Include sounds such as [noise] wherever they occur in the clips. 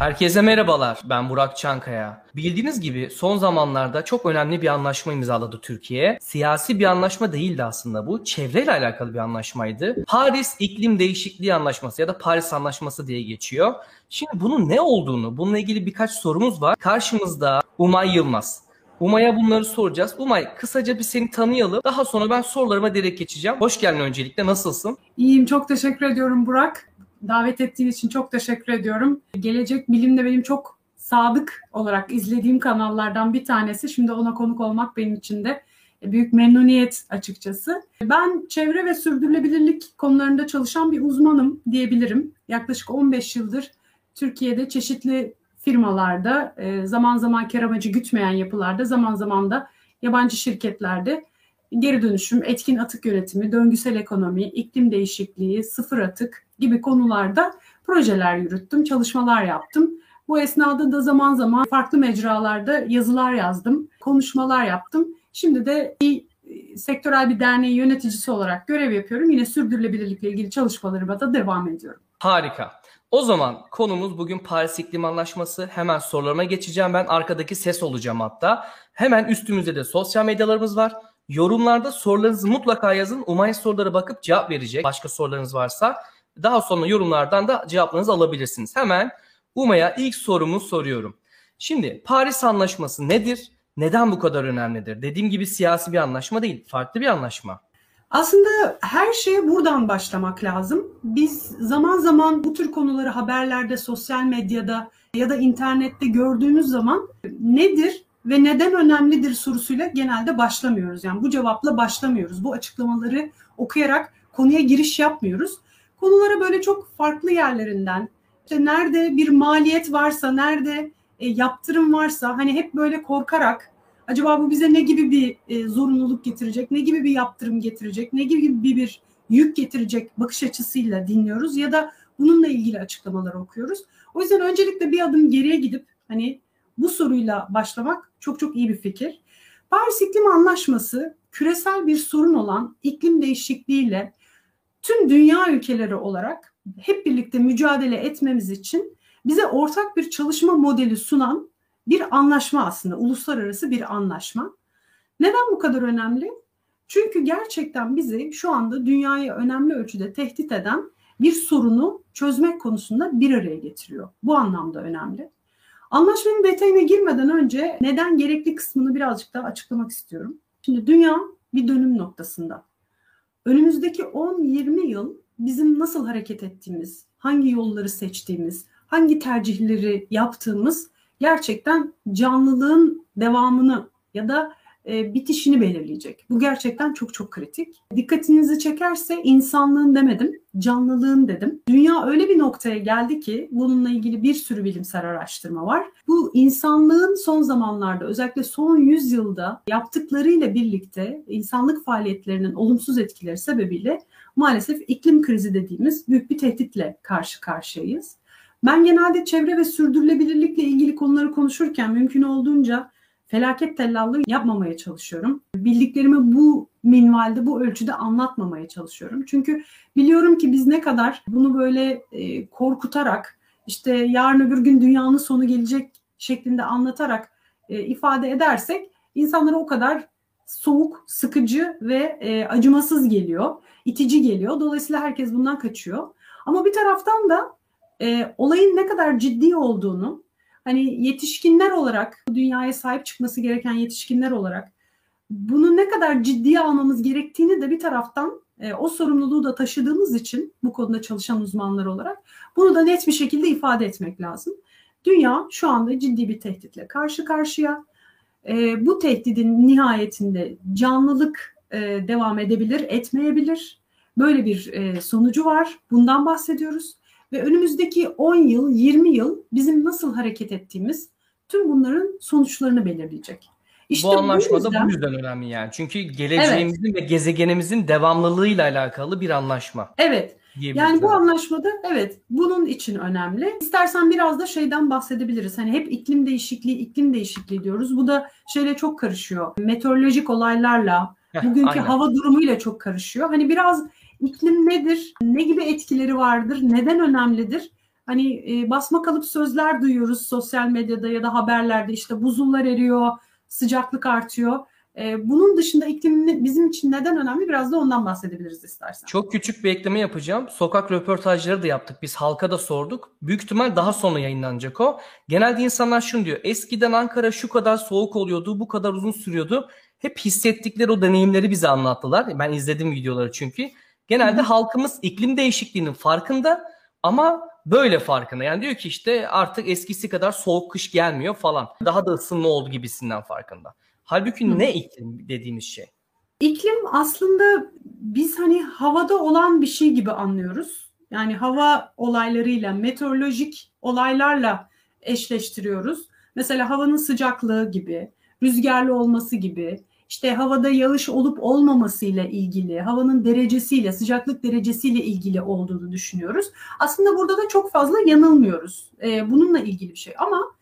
Herkese merhabalar. Ben Burak Çankaya. Bildiğiniz gibi son zamanlarda çok önemli bir anlaşma imzaladı Türkiye. Siyasi bir anlaşma değildi aslında bu. Çevreyle alakalı bir anlaşmaydı. Paris İklim Değişikliği Anlaşması ya da Paris Anlaşması diye geçiyor. Şimdi bunun ne olduğunu, bununla ilgili birkaç sorumuz var. Karşımızda Umay Yılmaz. Umay'a bunları soracağız. Umay kısaca bir seni tanıyalım. Daha sonra ben sorularıma direkt geçeceğim. Hoş geldin öncelikle. Nasılsın? İyiyim. Çok teşekkür ediyorum Burak. Davet ettiğin için çok teşekkür ediyorum. Gelecek Bilim'de benim çok sadık olarak izlediğim kanallardan bir tanesi. Şimdi ona konuk olmak benim için de büyük memnuniyet açıkçası. Ben çevre ve sürdürülebilirlik konularında çalışan bir uzmanım diyebilirim. Yaklaşık 15 yıldır Türkiye'de çeşitli firmalarda, e, zaman zaman kar amacı gütmeyen yapılarda, zaman zaman da yabancı şirketlerde geri dönüşüm, etkin atık yönetimi, döngüsel ekonomi, iklim değişikliği, sıfır atık gibi konularda projeler yürüttüm, çalışmalar yaptım. Bu esnada da zaman zaman farklı mecralarda yazılar yazdım, konuşmalar yaptım. Şimdi de bir e, sektörel bir derneği yöneticisi olarak görev yapıyorum. Yine sürdürülebilirlikle ilgili çalışmalarıma da devam ediyorum. Harika. O zaman konumuz bugün Paris İklim Anlaşması. Hemen sorularıma geçeceğim. Ben arkadaki ses olacağım hatta. Hemen üstümüzde de sosyal medyalarımız var. Yorumlarda sorularınızı mutlaka yazın. Umay sorulara bakıp cevap verecek. Başka sorularınız varsa daha sonra yorumlardan da cevaplarınızı alabilirsiniz. Hemen Umay'a ilk sorumu soruyorum. Şimdi Paris Anlaşması nedir? Neden bu kadar önemlidir? Dediğim gibi siyasi bir anlaşma değil, farklı bir anlaşma. Aslında her şeye buradan başlamak lazım. Biz zaman zaman bu tür konuları haberlerde, sosyal medyada ya da internette gördüğümüz zaman nedir ve neden önemlidir sorusuyla genelde başlamıyoruz. Yani bu cevapla başlamıyoruz. Bu açıklamaları okuyarak konuya giriş yapmıyoruz. Konulara böyle çok farklı yerlerinden, işte nerede bir maliyet varsa, nerede e, yaptırım varsa hani hep böyle korkarak acaba bu bize ne gibi bir e, zorunluluk getirecek, ne gibi bir yaptırım getirecek, ne gibi bir, bir yük getirecek bakış açısıyla dinliyoruz ya da bununla ilgili açıklamalar okuyoruz. O yüzden öncelikle bir adım geriye gidip hani bu soruyla başlamak çok çok iyi bir fikir. Paris İklim Anlaşması küresel bir sorun olan iklim değişikliğiyle tüm dünya ülkeleri olarak hep birlikte mücadele etmemiz için bize ortak bir çalışma modeli sunan bir anlaşma aslında, uluslararası bir anlaşma. Neden bu kadar önemli? Çünkü gerçekten bizi şu anda dünyayı önemli ölçüde tehdit eden bir sorunu çözmek konusunda bir araya getiriyor. Bu anlamda önemli. Anlaşmanın detayına girmeden önce neden gerekli kısmını birazcık daha açıklamak istiyorum. Şimdi dünya bir dönüm noktasında. Önümüzdeki 10-20 yıl bizim nasıl hareket ettiğimiz, hangi yolları seçtiğimiz, hangi tercihleri yaptığımız gerçekten canlılığın devamını ya da e, bitişini belirleyecek. Bu gerçekten çok çok kritik. Dikkatinizi çekerse insanlığın demedim, canlılığın dedim. Dünya öyle bir noktaya geldi ki bununla ilgili bir sürü bilimsel araştırma var. Bu insanlığın son zamanlarda özellikle son 100 yılda yaptıklarıyla birlikte insanlık faaliyetlerinin olumsuz etkileri sebebiyle maalesef iklim krizi dediğimiz büyük bir tehditle karşı karşıyayız. Ben genelde çevre ve sürdürülebilirlikle ilgili konuları konuşurken mümkün olduğunca felaket tellallığı yapmamaya çalışıyorum. Bildiklerimi bu minvalde, bu ölçüde anlatmamaya çalışıyorum. Çünkü biliyorum ki biz ne kadar bunu böyle e, korkutarak, işte yarın öbür gün dünyanın sonu gelecek şeklinde anlatarak e, ifade edersek insanlara o kadar soğuk, sıkıcı ve e, acımasız geliyor, itici geliyor. Dolayısıyla herkes bundan kaçıyor. Ama bir taraftan da e, olayın ne kadar ciddi olduğunu, hani yetişkinler olarak, bu dünyaya sahip çıkması gereken yetişkinler olarak bunu ne kadar ciddiye almamız gerektiğini de bir taraftan e, o sorumluluğu da taşıdığımız için bu konuda çalışan uzmanlar olarak bunu da net bir şekilde ifade etmek lazım. Dünya şu anda ciddi bir tehditle karşı karşıya. E, bu tehdidin nihayetinde canlılık e, devam edebilir, etmeyebilir. Böyle bir e, sonucu var. Bundan bahsediyoruz. Ve önümüzdeki 10 yıl, 20 yıl bizim nasıl hareket ettiğimiz tüm bunların sonuçlarını belirleyecek. İşte bu anlaşma da bu yüzden önemli yani. Çünkü geleceğimizin evet. ve gezegenimizin devamlılığıyla alakalı bir anlaşma. Evet. Yani bu anlaşmada evet bunun için önemli. İstersen biraz da şeyden bahsedebiliriz. Hani hep iklim değişikliği, iklim değişikliği diyoruz. Bu da şeyle çok karışıyor. Meteorolojik olaylarla, bugünkü Aynen. hava durumuyla çok karışıyor. Hani biraz iklim nedir? Ne gibi etkileri vardır? Neden önemlidir? Hani e, basma kalıp sözler duyuyoruz sosyal medyada ya da haberlerde işte buzullar eriyor, sıcaklık artıyor. E, bunun dışında iklim bizim için neden önemli biraz da ondan bahsedebiliriz istersen. Çok küçük bir ekleme yapacağım. Sokak röportajları da yaptık. Biz halka da sorduk. Büyük ihtimal daha sonra yayınlanacak o. Genelde insanlar şunu diyor. Eskiden Ankara şu kadar soğuk oluyordu, bu kadar uzun sürüyordu. Hep hissettikleri o deneyimleri bize anlattılar. Ben izledim videoları çünkü. Genelde halkımız iklim değişikliğinin farkında ama böyle farkında. Yani diyor ki işte artık eskisi kadar soğuk kış gelmiyor falan. Daha da ısınma oldu gibisinden farkında. Halbuki Hı. ne iklim dediğimiz şey? İklim aslında biz hani havada olan bir şey gibi anlıyoruz. Yani hava olaylarıyla, meteorolojik olaylarla eşleştiriyoruz. Mesela havanın sıcaklığı gibi, rüzgarlı olması gibi, işte havada yağış olup olmamasıyla ilgili, havanın derecesiyle, sıcaklık derecesiyle ilgili olduğunu düşünüyoruz. Aslında burada da çok fazla yanılmıyoruz. Ee, bununla ilgili bir şey ama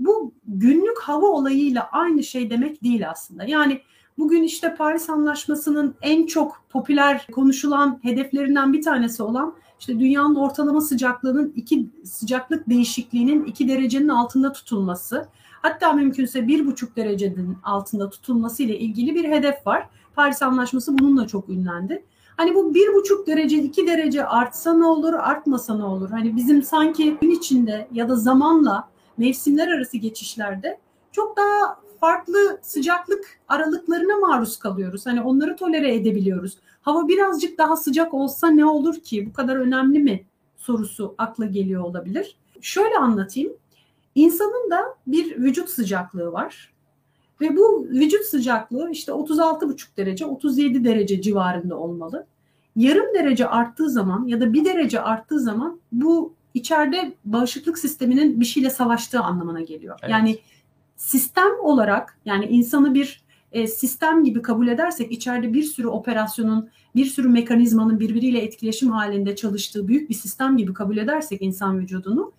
bu günlük hava olayıyla aynı şey demek değil aslında. Yani bugün işte Paris Anlaşması'nın en çok popüler konuşulan hedeflerinden bir tanesi olan işte dünyanın ortalama sıcaklığının iki sıcaklık değişikliğinin iki derecenin altında tutulması. Hatta mümkünse bir buçuk derecenin altında tutulması ile ilgili bir hedef var. Paris Anlaşması bununla çok ünlendi. Hani bu bir buçuk derece, iki derece artsa ne olur, artmasa ne olur? Hani bizim sanki gün içinde ya da zamanla mevsimler arası geçişlerde çok daha farklı sıcaklık aralıklarına maruz kalıyoruz. Hani onları tolere edebiliyoruz. Hava birazcık daha sıcak olsa ne olur ki? Bu kadar önemli mi? sorusu akla geliyor olabilir. Şöyle anlatayım. İnsanın da bir vücut sıcaklığı var. Ve bu vücut sıcaklığı işte 36,5 derece, 37 derece civarında olmalı. Yarım derece arttığı zaman ya da bir derece arttığı zaman bu içeride bağışıklık sisteminin bir şeyle savaştığı anlamına geliyor. Evet. Yani sistem olarak yani insanı bir e, sistem gibi kabul edersek içeride bir sürü operasyonun, bir sürü mekanizmanın birbiriyle etkileşim halinde çalıştığı büyük bir sistem gibi kabul edersek insan vücudunu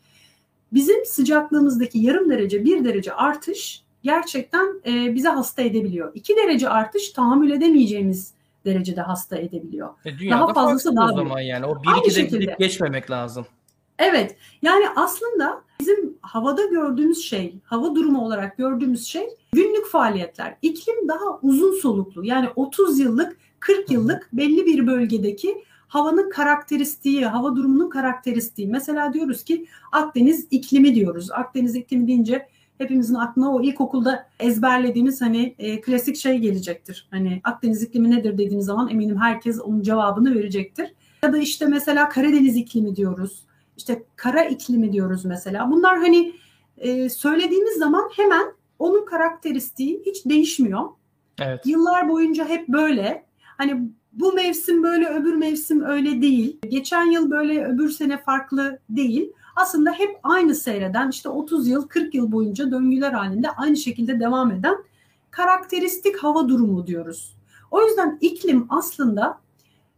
bizim sıcaklığımızdaki yarım derece, bir derece artış gerçekten e, bize hasta edebiliyor. İki derece artış tahammül edemeyeceğimiz derecede hasta edebiliyor. E, daha fazlası daha o zaman yani. O bir iki de geçmemek lazım. Evet. Yani aslında bizim havada gördüğümüz şey, hava durumu olarak gördüğümüz şey günlük faaliyetler. İklim daha uzun soluklu. Yani 30 yıllık, 40 yıllık belli bir bölgedeki havanın karakteristiği, hava durumunun karakteristiği. Mesela diyoruz ki Akdeniz iklimi diyoruz. Akdeniz iklimi deyince hepimizin aklına o ilkokulda ezberlediğimiz hani e, klasik şey gelecektir. Hani Akdeniz iklimi nedir dediğimiz zaman eminim herkes onun cevabını verecektir. Ya da işte mesela Karadeniz iklimi diyoruz işte kara iklimi diyoruz mesela. Bunlar hani e, söylediğimiz zaman hemen onun karakteristiği hiç değişmiyor. Evet. Yıllar boyunca hep böyle. Hani bu mevsim böyle öbür mevsim öyle değil. Geçen yıl böyle öbür sene farklı değil. Aslında hep aynı seyreden işte 30 yıl 40 yıl boyunca döngüler halinde aynı şekilde devam eden karakteristik hava durumu diyoruz. O yüzden iklim aslında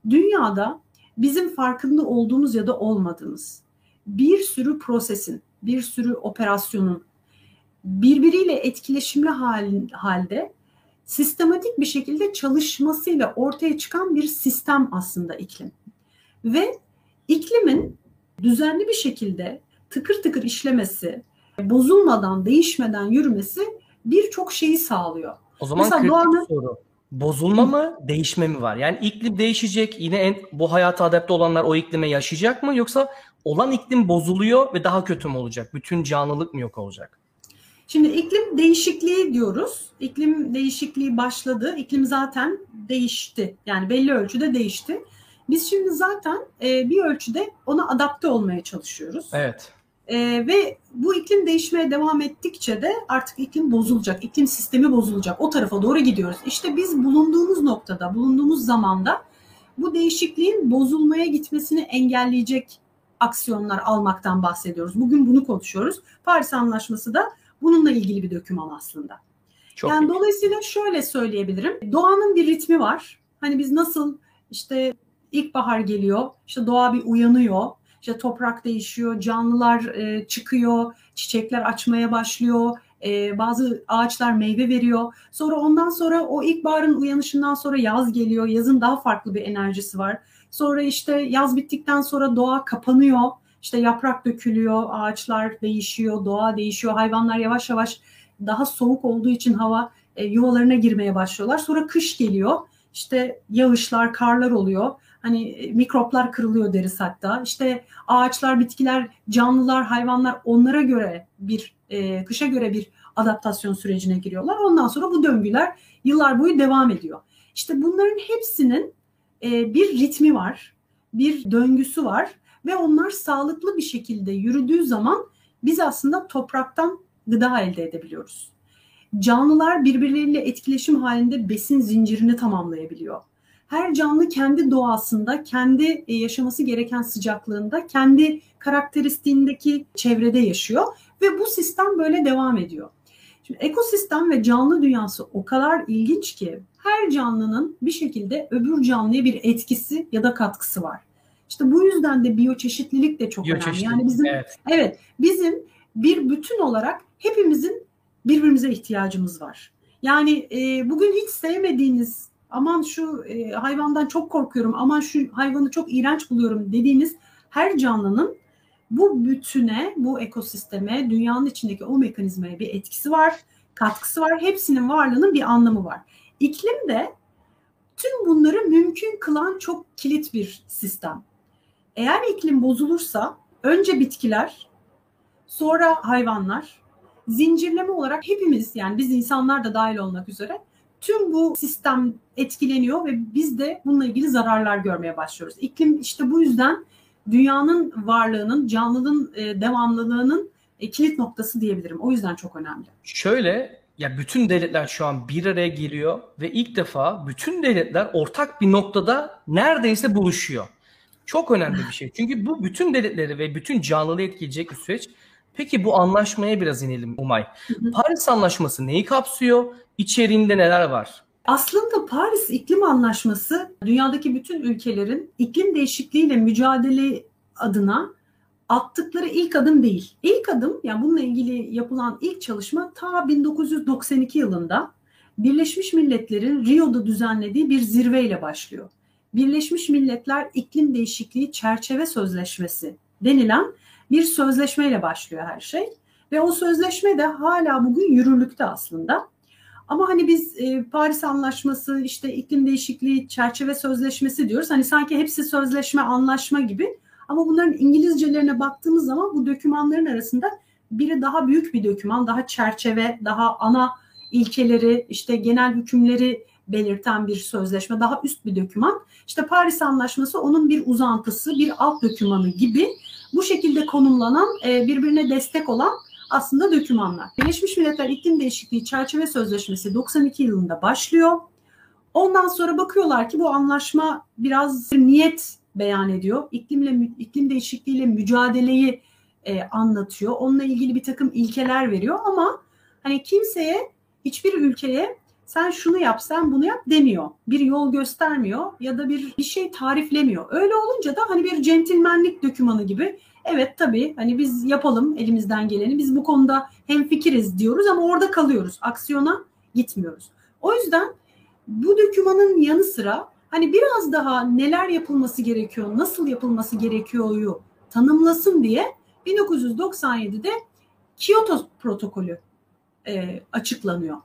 dünyada bizim farkında olduğumuz ya da olmadığımız bir sürü prosesin, bir sürü operasyonun birbiriyle etkileşimli halde sistematik bir şekilde çalışmasıyla ortaya çıkan bir sistem aslında iklim. Ve iklimin düzenli bir şekilde tıkır tıkır işlemesi, bozulmadan, değişmeden yürümesi birçok şeyi sağlıyor. O zaman Mesela kritik doğanın... soru. Bozulma mı, değişme mi var? Yani iklim değişecek. Yine en, bu hayata adapte olanlar o iklime yaşayacak mı yoksa olan iklim bozuluyor ve daha kötü mü olacak? Bütün canlılık mı yok olacak? Şimdi iklim değişikliği diyoruz. İklim değişikliği başladı. İklim zaten değişti. Yani belli ölçüde değişti. Biz şimdi zaten e, bir ölçüde ona adapte olmaya çalışıyoruz. Evet. E, ve bu iklim değişmeye devam ettikçe de artık iklim bozulacak. İklim sistemi bozulacak. O tarafa doğru gidiyoruz. İşte biz bulunduğumuz noktada, bulunduğumuz zamanda bu değişikliğin bozulmaya gitmesini engelleyecek aksiyonlar almaktan bahsediyoruz. Bugün bunu konuşuyoruz. Paris Anlaşması da bununla ilgili bir döküman aslında. Çok yani iyi. dolayısıyla şöyle söyleyebilirim. Doğanın bir ritmi var. Hani biz nasıl işte ilkbahar geliyor, işte doğa bir uyanıyor, işte toprak değişiyor, canlılar e, çıkıyor, çiçekler açmaya başlıyor, e, bazı ağaçlar meyve veriyor. Sonra ondan sonra o ilkbaharın uyanışından sonra yaz geliyor, yazın daha farklı bir enerjisi var. Sonra işte yaz bittikten sonra doğa kapanıyor. İşte yaprak dökülüyor, ağaçlar değişiyor, doğa değişiyor, hayvanlar yavaş yavaş daha soğuk olduğu için hava e, yuvalarına girmeye başlıyorlar. Sonra kış geliyor. İşte yağışlar, karlar oluyor. Hani e, mikroplar kırılıyor deriz hatta. İşte ağaçlar, bitkiler, canlılar, hayvanlar onlara göre bir e, kışa göre bir adaptasyon sürecine giriyorlar. Ondan sonra bu döngüler yıllar boyu devam ediyor. İşte bunların hepsinin e, bir ritmi var, bir döngüsü var ve onlar sağlıklı bir şekilde yürüdüğü zaman biz aslında topraktan gıda elde edebiliyoruz. Canlılar birbirleriyle etkileşim halinde besin zincirini tamamlayabiliyor. Her canlı kendi doğasında, kendi e, yaşaması gereken sıcaklığında, kendi karakteristiğindeki çevrede yaşıyor ve bu sistem böyle devam ediyor. Şimdi ekosistem ve canlı dünyası o kadar ilginç ki her canlının bir şekilde öbür canlıya bir etkisi ya da katkısı var. İşte bu yüzden de biyoçeşitlilik de çok önemli. Yani bizim evet. evet bizim bir bütün olarak hepimizin birbirimize ihtiyacımız var. Yani e, bugün hiç sevmediğiniz aman şu e, hayvandan çok korkuyorum aman şu hayvanı çok iğrenç buluyorum dediğiniz her canlının bu bütüne, bu ekosisteme, dünyanın içindeki o mekanizmaya bir etkisi var, katkısı var. Hepsinin varlığının bir anlamı var. İklim de tüm bunları mümkün kılan çok kilit bir sistem. Eğer iklim bozulursa önce bitkiler, sonra hayvanlar, zincirleme olarak hepimiz yani biz insanlar da dahil olmak üzere tüm bu sistem etkileniyor ve biz de bununla ilgili zararlar görmeye başlıyoruz. İklim işte bu yüzden dünyanın varlığının, canlılığın e, devamlılığının e, kilit noktası diyebilirim. O yüzden çok önemli. Şöyle ya bütün devletler şu an bir araya geliyor ve ilk defa bütün devletler ortak bir noktada neredeyse buluşuyor. Çok önemli bir şey. Çünkü bu bütün devletleri ve bütün canlılığı etkileyecek bir süreç. Peki bu anlaşmaya biraz inelim Umay. Paris Anlaşması neyi kapsıyor? İçeriğinde neler var? Aslında Paris İklim Anlaşması dünyadaki bütün ülkelerin iklim değişikliğiyle mücadele adına attıkları ilk adım değil. İlk adım yani bununla ilgili yapılan ilk çalışma ta 1992 yılında Birleşmiş Milletler'in Rio'da düzenlediği bir zirveyle başlıyor. Birleşmiş Milletler İklim Değişikliği Çerçeve Sözleşmesi denilen bir sözleşmeyle başlıyor her şey. Ve o sözleşme de hala bugün yürürlükte aslında. Ama hani biz e, Paris Anlaşması, işte iklim değişikliği çerçeve sözleşmesi diyoruz. Hani sanki hepsi sözleşme, anlaşma gibi. Ama bunların İngilizcelerine baktığımız zaman bu dokümanların arasında biri daha büyük bir doküman, daha çerçeve, daha ana ilkeleri, işte genel hükümleri belirten bir sözleşme, daha üst bir doküman. İşte Paris Anlaşması onun bir uzantısı, bir alt dokümanı gibi bu şekilde konumlanan, e, birbirine destek olan aslında dökümanlar. Birleşmiş Milletler İklim Değişikliği Çerçeve Sözleşmesi 92 yılında başlıyor. Ondan sonra bakıyorlar ki bu anlaşma biraz niyet beyan ediyor. İklimle iklim değişikliğiyle mücadeleyi e, anlatıyor. Onunla ilgili bir takım ilkeler veriyor ama hani kimseye hiçbir ülkeye sen şunu yap sen bunu yap demiyor. Bir yol göstermiyor ya da bir bir şey tariflemiyor. Öyle olunca da hani bir centilmenlik dokümanı gibi Evet tabii hani biz yapalım elimizden geleni. Biz bu konuda hem fikiriz diyoruz ama orada kalıyoruz. Aksiyona gitmiyoruz. O yüzden bu dokümanın yanı sıra hani biraz daha neler yapılması gerekiyor, nasıl yapılması gerekiyor'yu tanımlasın diye 1997'de Kyoto protokolü e, açıklanıyor.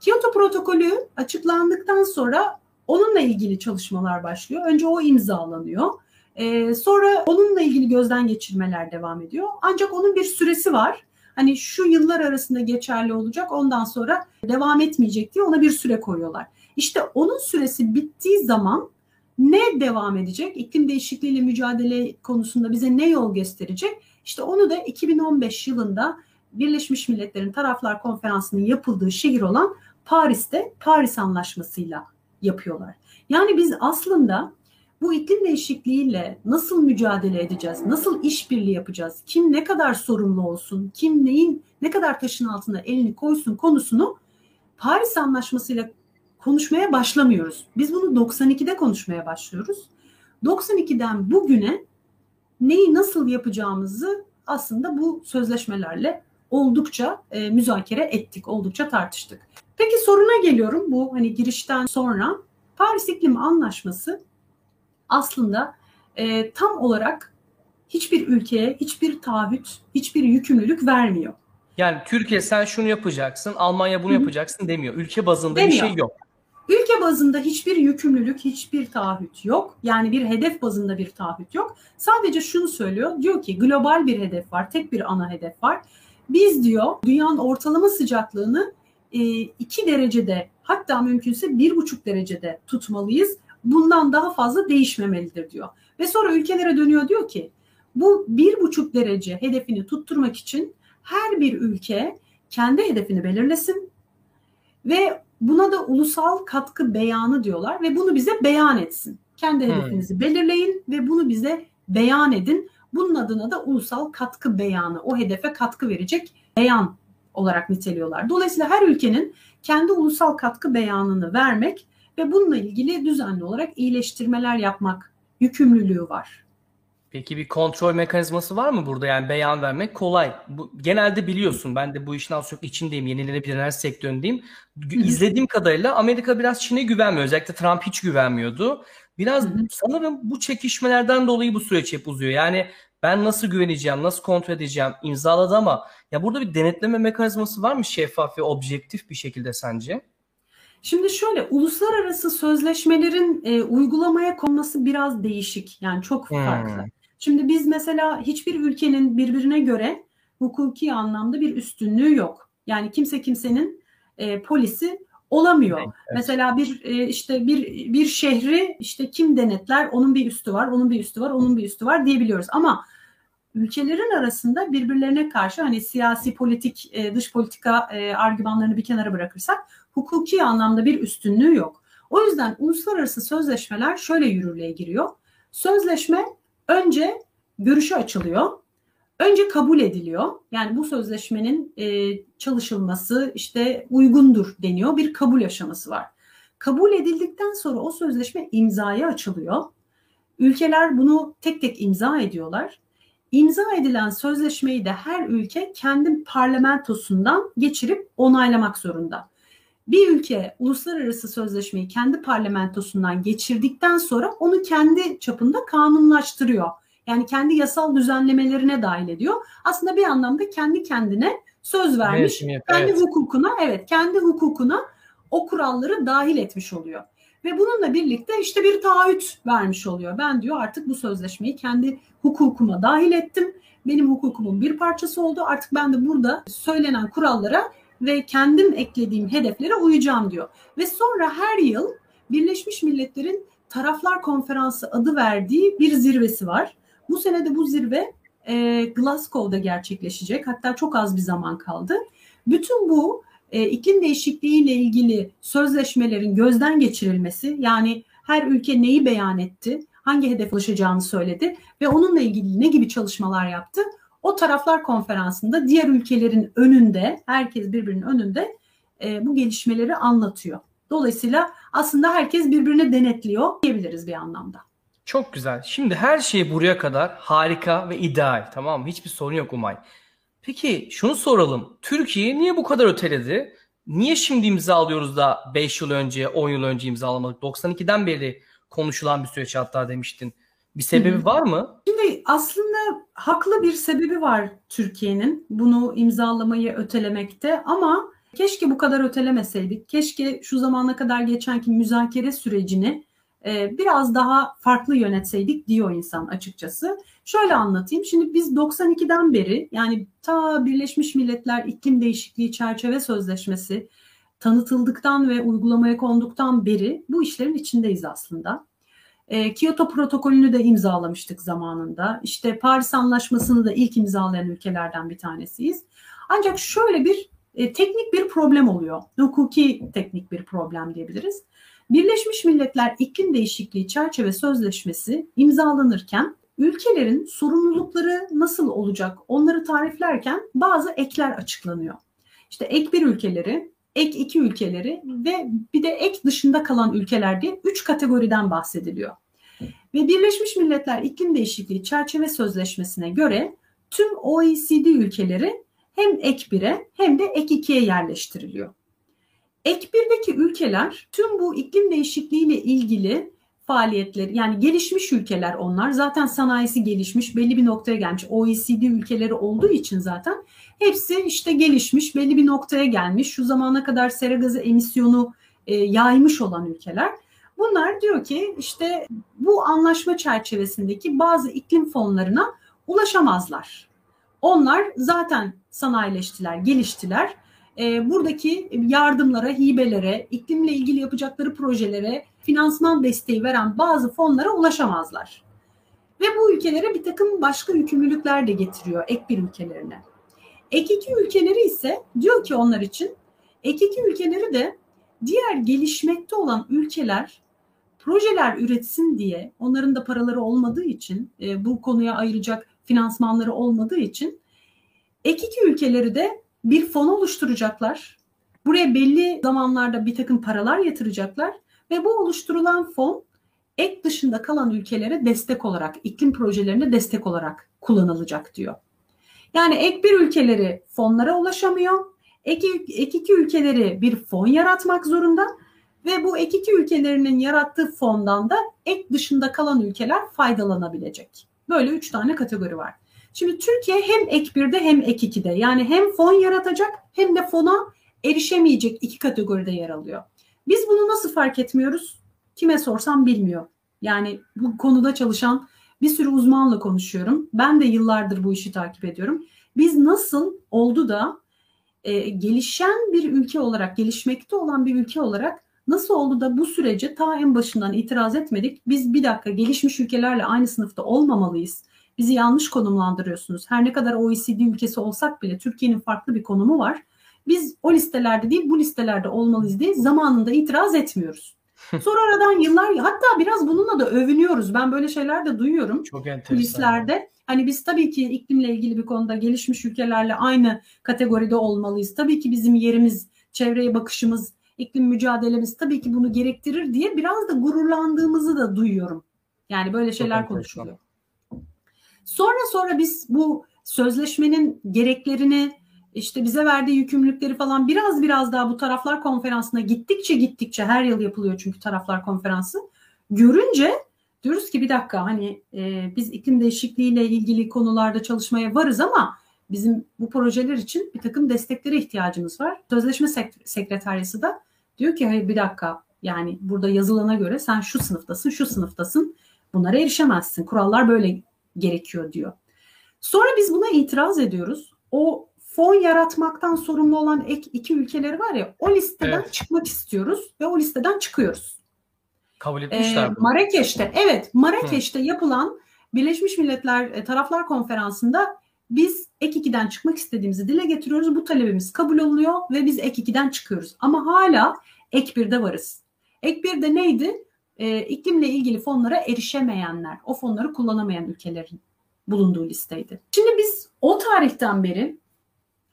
Kyoto protokolü açıklandıktan sonra onunla ilgili çalışmalar başlıyor. Önce o imzalanıyor. Ee, sonra onunla ilgili gözden geçirmeler devam ediyor. Ancak onun bir süresi var. Hani şu yıllar arasında geçerli olacak ondan sonra devam etmeyecek diye ona bir süre koyuyorlar. İşte onun süresi bittiği zaman ne devam edecek? İklim değişikliğiyle mücadele konusunda bize ne yol gösterecek? İşte onu da 2015 yılında Birleşmiş Milletler'in Taraflar Konferansı'nın yapıldığı şehir olan Paris'te Paris Anlaşması'yla yapıyorlar. Yani biz aslında bu iklim değişikliğiyle nasıl mücadele edeceğiz? Nasıl işbirliği yapacağız? Kim ne kadar sorumlu olsun? Kim neyin ne kadar taşın altına elini koysun konusunu Paris Anlaşması ile konuşmaya başlamıyoruz. Biz bunu 92'de konuşmaya başlıyoruz. 92'den bugüne neyi nasıl yapacağımızı aslında bu sözleşmelerle oldukça e, müzakere ettik, oldukça tartıştık. Peki soruna geliyorum bu hani girişten sonra Paris İklim Anlaşması aslında e, tam olarak hiçbir ülkeye hiçbir taahhüt, hiçbir yükümlülük vermiyor. Yani Türkiye sen şunu yapacaksın, Almanya bunu Hı hı. yapacaksın demiyor. Ülke bazında bir Demiyor. şey yok. Ülke bazında hiçbir yükümlülük, hiçbir taahhüt yok. Yani bir hedef bazında bir taahhüt yok. Sadece şunu söylüyor. Diyor ki global bir hedef var. Tek bir ana hedef var. Biz diyor dünyanın ortalama sıcaklığını 2 derecede hatta mümkünse 1,5 derecede tutmalıyız. Bundan daha fazla değişmemelidir diyor. Ve sonra ülkelere dönüyor diyor ki bu 1,5 derece hedefini tutturmak için her bir ülke kendi hedefini belirlesin ve buna da ulusal katkı beyanı diyorlar ve bunu bize beyan etsin. Kendi Hmm. hedefinizi belirleyin ve bunu bize beyan edin. Bunun adına da ulusal katkı beyanı, o hedefe katkı verecek beyan olarak niteliyorlar. Dolayısıyla her ülkenin kendi ulusal katkı beyanını vermek ve bununla ilgili düzenli olarak iyileştirmeler yapmak yükümlülüğü var. Peki bir kontrol mekanizması var mı burada? Yani beyan vermek kolay. Bu, genelde biliyorsun ben de bu işin az çok içindeyim. Yenilenebilir enerji sektöründeyim. İzlediğim kadarıyla Amerika biraz Çin'e güvenmiyor. Özellikle Trump hiç güvenmiyordu. Biraz sanırım bu çekişmelerden dolayı bu süreç hep uzuyor. Yani ben nasıl güveneceğim, nasıl kontrol edeceğim imzaladı ama ya burada bir denetleme mekanizması var mı şeffaf ve objektif bir şekilde sence? Şimdi şöyle uluslararası sözleşmelerin e, uygulamaya konması biraz değişik. Yani çok Hmm. farklı. Şimdi biz mesela hiçbir ülkenin birbirine göre hukuki anlamda bir üstünlüğü yok. Yani kimse kimsenin e, polisi olamıyor. Evet. Mesela bir e, işte bir bir şehri işte kim denetler? Onun bir üstü var, onun bir üstü var, onun bir üstü var diyebiliyoruz. Ama ülkelerin arasında birbirlerine karşı hani siyasi politik e, dış politika e, argümanlarını bir kenara bırakırsak hukuki anlamda bir üstünlüğü yok. O yüzden uluslararası sözleşmeler şöyle yürürlüğe giriyor. Sözleşme önce görüşe açılıyor. Önce kabul ediliyor. Yani bu sözleşmenin e, çalışılması işte uygundur deniyor. Bir kabul aşaması var. Kabul edildikten sonra o sözleşme imzaya açılıyor. Ülkeler bunu tek tek imza ediyorlar. İmza edilen sözleşmeyi de her ülke kendi parlamentosundan geçirip onaylamak zorunda. Bir ülke uluslararası sözleşmeyi kendi parlamentosundan geçirdikten sonra onu kendi çapında kanunlaştırıyor. Yani kendi yasal düzenlemelerine dahil ediyor. Aslında bir anlamda kendi kendine söz vermiş. Yapıyor, kendi evet. hukukuna, evet, kendi hukukuna o kuralları dahil etmiş oluyor. Ve bununla birlikte işte bir taahhüt vermiş oluyor. Ben diyor artık bu sözleşmeyi kendi hukukuma dahil ettim. Benim hukukumun bir parçası oldu. Artık ben de burada söylenen kurallara ve kendim eklediğim hedeflere uyacağım diyor. Ve sonra her yıl Birleşmiş Milletler'in Taraflar Konferansı adı verdiği bir zirvesi var. Bu sene de bu zirve e, Glasgow'da gerçekleşecek. Hatta çok az bir zaman kaldı. Bütün bu e, iklim değişikliği ile ilgili sözleşmelerin gözden geçirilmesi yani her ülke neyi beyan etti, hangi hedef ulaşacağını söyledi ve onunla ilgili ne gibi çalışmalar yaptı o taraflar konferansında diğer ülkelerin önünde, herkes birbirinin önünde e, bu gelişmeleri anlatıyor. Dolayısıyla aslında herkes birbirini denetliyor diyebiliriz bir anlamda. Çok güzel. Şimdi her şey buraya kadar harika ve ideal. Tamam mı? Hiçbir sorun yok Umay. Peki şunu soralım. Türkiye niye bu kadar öteledi? Niye şimdi imzalıyoruz da 5 yıl önce, 10 yıl önce imzalamadık? 92'den beri konuşulan bir süreç hatta demiştin. Bir sebebi var mı? Şimdi aslında haklı bir sebebi var Türkiye'nin bunu imzalamayı ötelemekte ama keşke bu kadar ötelemeseydik. Keşke şu zamana kadar geçenki müzakere sürecini e, biraz daha farklı yönetseydik diyor insan açıkçası. Şöyle anlatayım. Şimdi biz 92'den beri yani ta Birleşmiş Milletler İklim Değişikliği Çerçeve Sözleşmesi tanıtıldıktan ve uygulamaya konduktan beri bu işlerin içindeyiz aslında. E, Kyoto protokolünü de imzalamıştık zamanında. İşte Paris Anlaşması'nı da ilk imzalayan ülkelerden bir tanesiyiz. Ancak şöyle bir e, teknik bir problem oluyor. Hukuki teknik bir problem diyebiliriz. Birleşmiş Milletler İklim Değişikliği Çerçeve Sözleşmesi imzalanırken ülkelerin sorumlulukları nasıl olacak onları tariflerken bazı ekler açıklanıyor. İşte ek bir ülkeleri, ek iki ülkeleri ve bir de ek dışında kalan ülkeler diye üç kategoriden bahsediliyor. Ve Birleşmiş Milletler İklim Değişikliği Çerçeve Sözleşmesi'ne göre tüm OECD ülkeleri hem ek 1'e hem de ek 2'ye yerleştiriliyor. Ek 1'deki ülkeler tüm bu iklim değişikliği ile ilgili faaliyetleri yani gelişmiş ülkeler onlar zaten sanayisi gelişmiş belli bir noktaya gelmiş OECD ülkeleri olduğu için zaten hepsi işte gelişmiş belli bir noktaya gelmiş şu zamana kadar sera gazı emisyonu e, yaymış olan ülkeler bunlar diyor ki işte bu anlaşma çerçevesindeki bazı iklim fonlarına ulaşamazlar. Onlar zaten sanayileştiler, geliştiler. E, buradaki yardımlara, hibelere, iklimle ilgili yapacakları projelere finansman desteği veren bazı fonlara ulaşamazlar. Ve bu ülkelere bir takım başka yükümlülükler de getiriyor ek bir ülkelerine. Ek iki ülkeleri ise diyor ki onlar için ek iki ülkeleri de diğer gelişmekte olan ülkeler projeler üretsin diye onların da paraları olmadığı için e, bu konuya ayıracak finansmanları olmadığı için ek iki ülkeleri de bir fon oluşturacaklar. Buraya belli zamanlarda bir takım paralar yatıracaklar ve bu oluşturulan fon ek dışında kalan ülkelere destek olarak, iklim projelerine destek olarak kullanılacak diyor. Yani ek bir ülkeleri fonlara ulaşamıyor. Ek, ek iki ülkeleri bir fon yaratmak zorunda ve bu ek iki ülkelerinin yarattığı fondan da ek dışında kalan ülkeler faydalanabilecek. Böyle üç tane kategori var. Şimdi Türkiye hem ek 1'de hem ek 2'de yani hem fon yaratacak hem de fona erişemeyecek iki kategoride yer alıyor. Biz bunu nasıl fark etmiyoruz? Kime sorsam bilmiyor. Yani bu konuda çalışan bir sürü uzmanla konuşuyorum. Ben de yıllardır bu işi takip ediyorum. Biz nasıl oldu da e, gelişen bir ülke olarak, gelişmekte olan bir ülke olarak nasıl oldu da bu sürece ta en başından itiraz etmedik? Biz bir dakika gelişmiş ülkelerle aynı sınıfta olmamalıyız. Bizi yanlış konumlandırıyorsunuz. Her ne kadar OECD ülkesi olsak bile Türkiye'nin farklı bir konumu var. Biz o listelerde değil bu listelerde olmalıyız diye zamanında itiraz etmiyoruz. Sonra aradan yıllar hatta biraz bununla da övünüyoruz. Ben böyle şeyler de duyuyorum. Çok enteresan. Kulislerde. Hani biz tabii ki iklimle ilgili bir konuda gelişmiş ülkelerle aynı kategoride olmalıyız. Tabii ki bizim yerimiz, çevreye bakışımız, iklim mücadelemiz tabii ki bunu gerektirir diye biraz da gururlandığımızı da duyuyorum. Yani böyle şeyler konuşuluyor. Sonra sonra biz bu sözleşmenin gereklerini işte bize verdiği yükümlülükleri falan biraz biraz daha bu taraflar konferansına gittikçe gittikçe her yıl yapılıyor çünkü taraflar konferansı görünce diyoruz ki bir dakika hani e, biz iklim değişikliğiyle ilgili konularda çalışmaya varız ama bizim bu projeler için bir takım desteklere ihtiyacımız var. Sözleşme sek- sekreteryası da diyor ki hayır bir dakika yani burada yazılana göre sen şu sınıftasın şu sınıftasın bunlara erişemezsin kurallar böyle gerekiyor diyor. Sonra biz buna itiraz ediyoruz. O fon yaratmaktan sorumlu olan ek iki ülkeleri var ya o listeden evet. çıkmak istiyoruz ve o listeden çıkıyoruz. Kabul etmişler. Ee, Marrakeş'te evet Marrakeş'te Hı. yapılan Birleşmiş Milletler e, Taraflar Konferansı'nda biz ek 2'den çıkmak istediğimizi dile getiriyoruz. Bu talebimiz kabul olunuyor ve biz ek 2'den çıkıyoruz. Ama hala ek 1'de varız. Ek 1'de neydi? Ee, iklimle ilgili fonlara erişemeyenler, o fonları kullanamayan ülkelerin bulunduğu listeydi. Şimdi biz o tarihten beri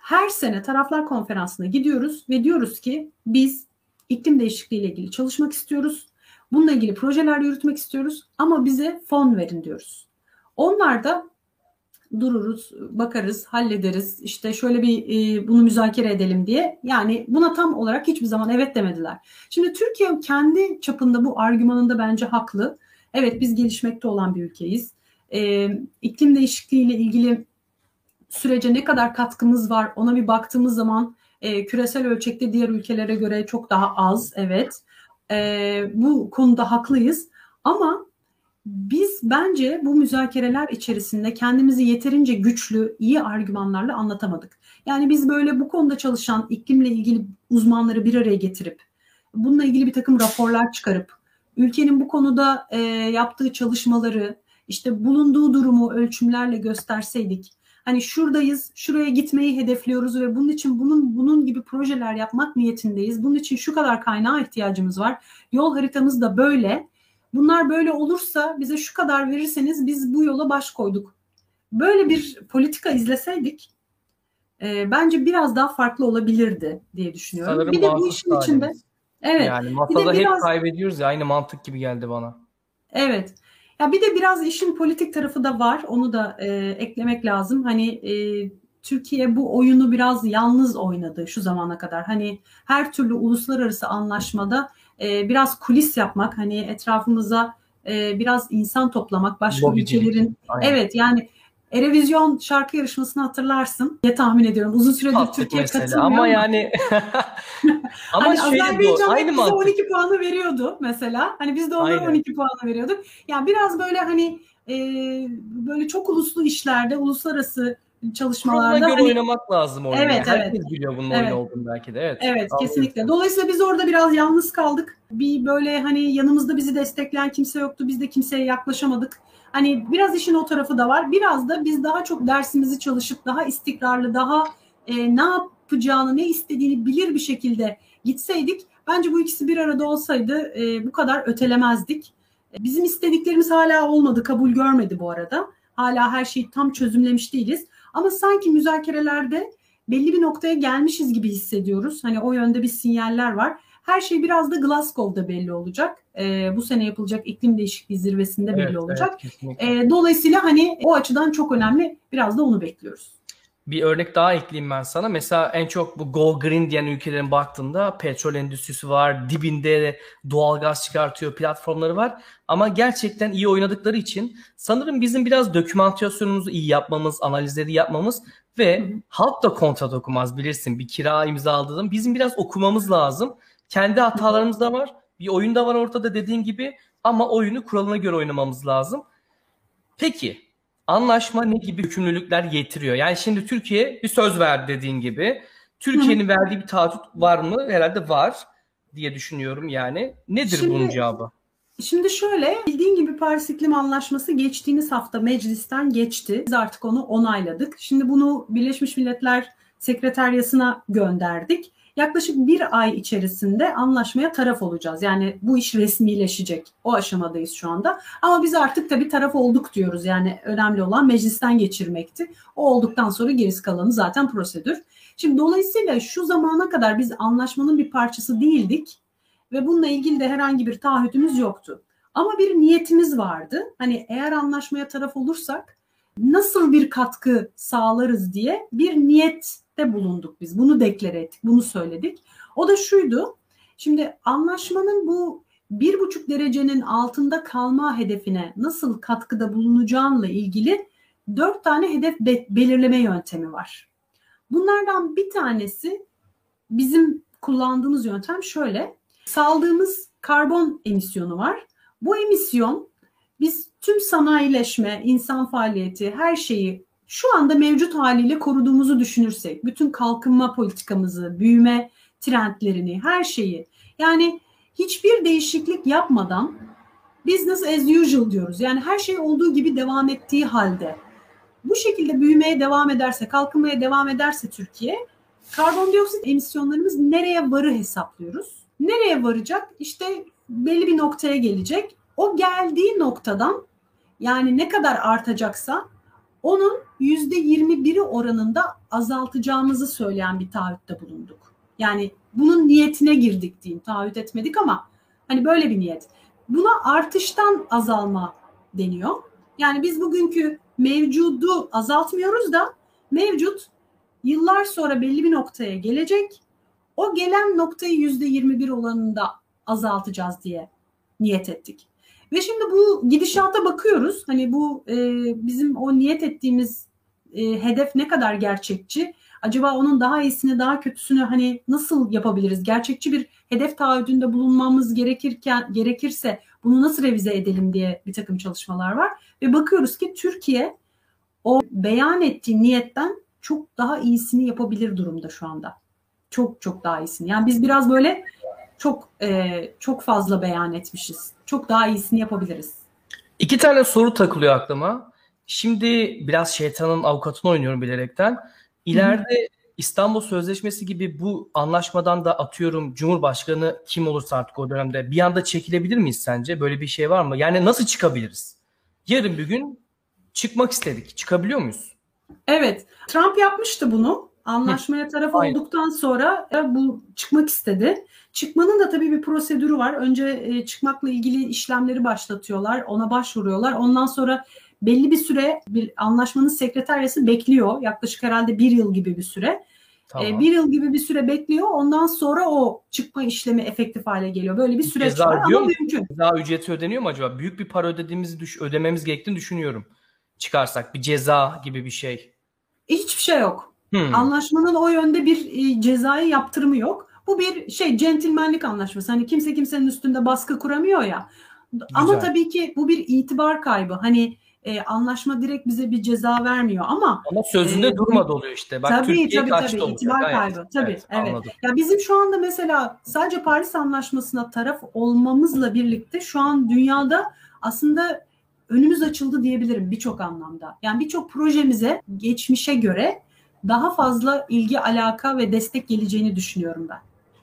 her sene taraflar konferansına gidiyoruz ve diyoruz ki biz iklim değişikliği ile ilgili çalışmak istiyoruz. Bununla ilgili projeler yürütmek istiyoruz ama bize fon verin diyoruz. Onlar da dururuz, bakarız, hallederiz. İşte şöyle bir e, bunu müzakere edelim diye. Yani buna tam olarak hiçbir zaman evet demediler. Şimdi Türkiye kendi çapında bu argümanında bence haklı. Evet biz gelişmekte olan bir ülkeyiz. E, iklim değişikliği ile ilgili sürece ne kadar katkımız var ona bir baktığımız zaman e, küresel ölçekte diğer ülkelere göre çok daha az evet e, bu konuda haklıyız ama biz bence bu müzakereler içerisinde kendimizi yeterince güçlü, iyi argümanlarla anlatamadık. Yani biz böyle bu konuda çalışan iklimle ilgili uzmanları bir araya getirip bununla ilgili bir takım raporlar çıkarıp ülkenin bu konuda e, yaptığı çalışmaları işte bulunduğu durumu ölçümlerle gösterseydik hani şuradayız, şuraya gitmeyi hedefliyoruz ve bunun için bunun bunun gibi projeler yapmak niyetindeyiz. Bunun için şu kadar kaynağa ihtiyacımız var. Yol haritamız da böyle. Bunlar böyle olursa bize şu kadar verirseniz biz bu yola baş koyduk. Böyle bir politika izleseydik e, bence biraz daha farklı olabilirdi diye düşünüyorum. Sanırım bir de bu işin halimiz. içinde Evet. Yani masada hep kaybediyoruz ya aynı mantık gibi geldi bana. Evet. Ya bir de biraz işin politik tarafı da var. Onu da e, eklemek lazım. Hani e, Türkiye bu oyunu biraz yalnız oynadı şu zamana kadar. Hani her türlü uluslararası anlaşmada e, biraz kulis yapmak, hani etrafımıza e, biraz insan toplamak, başka Lobicilik. ülkelerin Aynen. evet yani Erevizyon şarkı yarışmasını hatırlarsın diye tahmin ediyorum. Uzun süredir Türkiye katılmıyor ama ama, yani [laughs] [laughs] ama hani şöyle Azerbaycan aynı bize mantık. 12 puanı veriyordu mesela. Hani biz de onlara Aynen. 12 puanı veriyorduk. Yani biraz böyle hani e, böyle çok uluslu işlerde, uluslararası Çalışmalarda göre hani oynamak lazım oyunu. Evet, Herkes evet. biliyor bunun Evet. oyun olduğunu belki de. Evet. Evet kesinlikle. Dolayısıyla biz orada biraz yalnız kaldık. Bir böyle hani yanımızda bizi destekleyen kimse yoktu. Biz de kimseye yaklaşamadık. Hani biraz işin o tarafı da var. Biraz da biz daha çok dersimizi çalışıp daha istikrarlı, daha e, ne yapacağını, ne istediğini bilir bir şekilde gitseydik bence bu ikisi bir arada olsaydı e, bu kadar ötelemezdik. E, Bizim istediklerimiz hala olmadı, kabul görmedi bu arada. Hala her şeyi tam çözümlemiş değiliz. Ama sanki müzakerelerde belli bir noktaya gelmişiz gibi hissediyoruz. Hani o yönde bir sinyaller var. Her şey biraz da Glasgow'da belli olacak. Ee, bu sene yapılacak iklim değişikliği zirvesinde belli Evet, olacak. evet, kesinlikle. Ee, dolayısıyla hani o açıdan çok önemli. Biraz da onu bekliyoruz. Bir örnek daha ekleyeyim ben sana. Mesela en çok bu Go Green diyen ülkelerin baktığında petrol endüstrisi var, dibinde doğalgaz çıkartıyor platformları var. Ama gerçekten iyi oynadıkları için sanırım bizim biraz dokümantasyonumuzu iyi yapmamız, analizleri yapmamız ve Hı hı. halk da kontrat okumaz bilirsin. Bir kira imzaladığım bizim biraz okumamız lazım. Kendi hatalarımız da var. Bir oyun da var ortada dediğin gibi ama oyunu kuralına göre oynamamız lazım. Peki anlaşma ne gibi yükümlülükler getiriyor? Yani şimdi Türkiye bir söz verdi dediğin gibi. Türkiye'nin verdiği bir taahhüt var mı? Herhalde var diye düşünüyorum yani. Nedir Şimdi- bunun cevabı? Şimdi şöyle bildiğin gibi Paris İklim Anlaşması geçtiğimiz hafta meclisten geçti. Biz artık onu onayladık. Şimdi bunu Birleşmiş Milletler Sekreteryası'na gönderdik. Yaklaşık bir ay içerisinde anlaşmaya taraf olacağız. Yani bu iş resmileşecek. O aşamadayız şu anda. Ama biz artık tabii taraf olduk diyoruz. Yani önemli olan meclisten geçirmekti. O olduktan sonra gerisi kalanı zaten prosedür. Şimdi dolayısıyla şu zamana kadar biz anlaşmanın bir parçası değildik ve bununla ilgili de herhangi bir taahhütümüz yoktu. Ama bir niyetimiz vardı. Hani eğer anlaşmaya taraf olursak nasıl bir katkı sağlarız diye bir niyette bulunduk biz. Bunu deklare ettik, bunu söyledik. O da şuydu. Şimdi anlaşmanın bu bir buçuk derecenin altında kalma hedefine nasıl katkıda bulunacağınla ilgili dört tane hedef be- belirleme yöntemi var. Bunlardan bir tanesi bizim kullandığımız yöntem şöyle. Saldığımız karbon emisyonu var. Bu emisyon biz tüm sanayileşme, insan faaliyeti, her şeyi şu anda mevcut haliyle koruduğumuzu düşünürsek, bütün kalkınma politikamızı, büyüme trendlerini, her şeyi yani hiçbir değişiklik yapmadan business as usual diyoruz. Yani her şey olduğu gibi devam ettiği halde bu şekilde büyümeye devam ederse, kalkınmaya devam ederse Türkiye karbondioksit emisyonlarımız nereye varı hesaplıyoruz. Nereye varacak? İşte belli bir noktaya gelecek. O geldiği noktadan yani ne kadar artacaksa onun %21'i oranında azaltacağımızı söyleyen bir taahhütte bulunduk. Yani bunun niyetine girdik diyeyim. Taahhüt etmedik ama hani böyle bir niyet. Buna artıştan azalma deniyor. Yani biz bugünkü mevcudu azaltmıyoruz da mevcut yıllar sonra belli bir noktaya gelecek. O gelen noktayı %21 olanında azaltacağız diye niyet ettik. Ve şimdi bu gidişata bakıyoruz. Hani bu e, bizim o niyet ettiğimiz e, hedef ne kadar gerçekçi? Acaba onun daha iyisini, daha kötüsünü hani nasıl yapabiliriz? Gerçekçi bir hedef taahhüdünde bulunmamız gerekirken gerekirse bunu nasıl revize edelim diye bir takım çalışmalar var. Ve bakıyoruz ki Türkiye o beyan ettiği niyetten çok daha iyisini yapabilir durumda şu anda. Çok çok daha iyisini. Yani biz biraz böyle çok e, çok fazla beyan etmişiz. Çok daha iyisini yapabiliriz. İki tane soru takılıyor aklıma. Şimdi biraz şeytanın avukatını oynuyorum bilerekten. İleride İstanbul Sözleşmesi gibi bu anlaşmadan da atıyorum Cumhurbaşkanı kim olursa artık o dönemde bir anda çekilebilir miyiz sence? Böyle bir şey var mı? Yani nasıl çıkabiliriz? Yarın bir gün çıkmak istedik. Çıkabiliyor muyuz? Evet. Trump yapmıştı bunu. Anlaşmaya taraf Aynen. olduktan sonra e, bu çıkmak istedi. Çıkmanın da tabii bir prosedürü var. Önce e, çıkmakla ilgili işlemleri başlatıyorlar. Ona başvuruyorlar. Ondan sonra belli bir süre bir anlaşmanın sekreteryası bekliyor. Yaklaşık herhalde bir yıl gibi bir süre. Tamam. bir yıl gibi bir süre bekliyor. Ondan sonra o çıkma işlemi efektif hale geliyor. Böyle bir süreç Ceza var ama mu? mümkün. Ceza ücreti ödeniyor mu acaba? Büyük bir para ödediğimizi düş ödememiz gerektiğini düşünüyorum. Çıkarsak bir ceza gibi bir şey. Hiçbir şey yok. Hmm. Anlaşmanın o yönde bir e, cezai yaptırımı yok. Bu bir şey centilmenlik anlaşması. Hani kimse kimsenin üstünde baskı kuramıyor ya. Ama Güzel. tabii ki bu bir itibar kaybı. Hani e, anlaşma direkt bize bir ceza vermiyor ama Ama sözünde Ee, durmadı oluyor işte. Bak tabii Türkiye tabii tabii oluyor. itibar Gayet. kaybı. Tabii evet. Anladım. Ya bizim şu anda mesela sadece Paris Anlaşması'na taraf olmamızla birlikte şu an dünyada aslında önümüz açıldı diyebilirim birçok anlamda. Yani birçok projemize geçmişe göre daha fazla ilgi, alaka ve destek geleceğini düşünüyorum ben.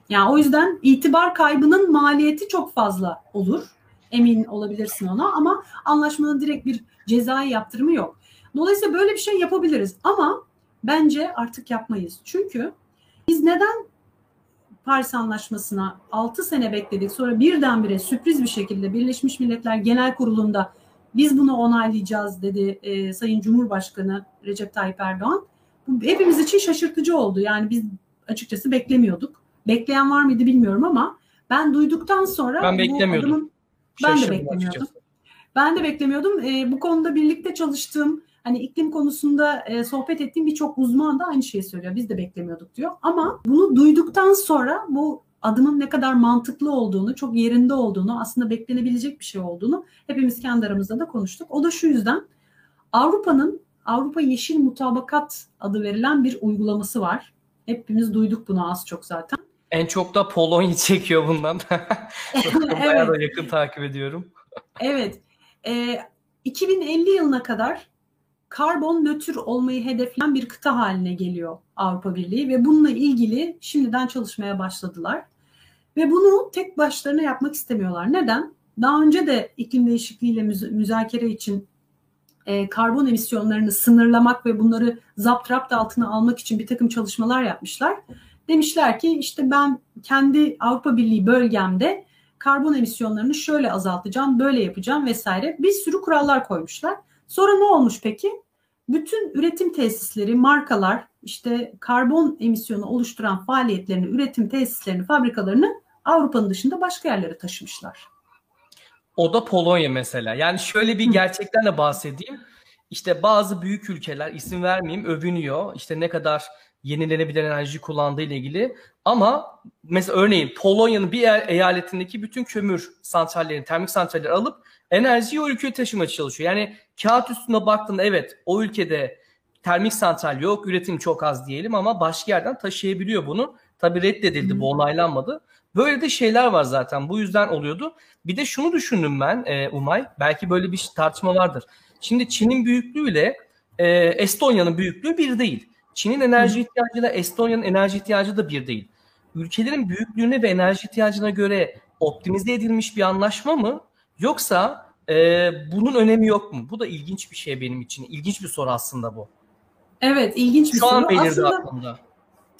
Yani o yüzden itibar kaybının maliyeti çok fazla olur. Emin olabilirsin ona ama anlaşmanın direkt bir cezai yaptırımı yok. Dolayısıyla böyle bir şey yapabiliriz ama bence artık yapmayız. Çünkü biz neden Paris Anlaşması'na 6 sene bekledik sonra birdenbire sürpriz bir şekilde Birleşmiş Milletler Genel Kurulu'nda biz bunu onaylayacağız dedi e, Sayın Cumhurbaşkanı Recep Tayyip Erdoğan. Bu hepimiz için şaşırtıcı oldu. Yani biz açıkçası beklemiyorduk. Bekleyen var mıydı bilmiyorum ama ben duyduktan sonra Ben beklemiyordum. adımın- Ben de beklemiyordum. açıkçası. ben de beklemiyordum. E, bu konuda birlikte çalıştığım, hani iklim konusunda e, sohbet ettiğim birçok uzman da aynı şeyi söylüyor. Biz de beklemiyorduk diyor. Ama bunu duyduktan sonra bu adımın ne kadar mantıklı olduğunu, çok yerinde olduğunu, aslında beklenebilecek bir şey olduğunu hepimiz kendi aramızda da konuştuk. O da şu yüzden Avrupa'nın Avrupa Yeşil Mutabakat adı verilen bir uygulaması var. Hepimiz duyduk bunu az çok zaten. En çok da Polonya çekiyor bundan. [laughs] Bayağı Evet. da yakın takip ediyorum. Evet. Ee, 2050 yılına kadar karbon nötr olmayı hedefleyen bir kıta haline geliyor Avrupa Birliği ve bununla ilgili şimdiden çalışmaya başladılar. Ve bunu tek başlarına yapmak istemiyorlar. Neden? Daha önce de iklim değişikliğiyle müz- müzakere için e, karbon emisyonlarını sınırlamak ve bunları zaptrapt altına almak için bir takım çalışmalar yapmışlar. Demişler ki işte ben kendi Avrupa Birliği bölgemde karbon emisyonlarını şöyle azaltacağım, böyle yapacağım vesaire. Bir sürü kurallar koymuşlar. Sonra ne olmuş peki? Bütün üretim tesisleri, markalar işte karbon emisyonu oluşturan faaliyetlerini, üretim tesislerini, fabrikalarını Avrupa'nın dışında başka yerlere taşımışlar. O da Polonya mesela. Yani şöyle bir gerçekten de bahsedeyim. İşte bazı büyük ülkeler isim vermeyeyim övünüyor. İşte ne kadar yenilenebilir enerji kullandığı ile ilgili. Ama mesela örneğin Polonya'nın bir e- eyaletindeki bütün kömür santrallerini, termik santralleri alıp enerjiyi o ülkeye taşımaya çalışıyor. Yani kağıt üstüne baktığında evet o ülkede termik santral yok, üretim çok az diyelim ama başka yerden taşıyabiliyor bunu. Tabii reddedildi, bu onaylanmadı. Böyle de şeyler var zaten. Bu yüzden oluyordu. Bir de şunu düşündüm ben e, Umay. Belki böyle bir tartışma vardır. Şimdi Çin'in büyüklüğüyle e, Estonya'nın büyüklüğü bir değil. Çin'in enerji ihtiyacıyla Estonya'nın enerji ihtiyacı da bir değil. Ülkelerin büyüklüğüne ve enerji ihtiyacına göre optimize edilmiş bir anlaşma mı? Yoksa e, bunun önemi yok mu? Bu da ilginç bir şey benim için. İlginç bir soru aslında bu. Evet, ilginç bir Şu an soru. belirdi Aslında aklımda.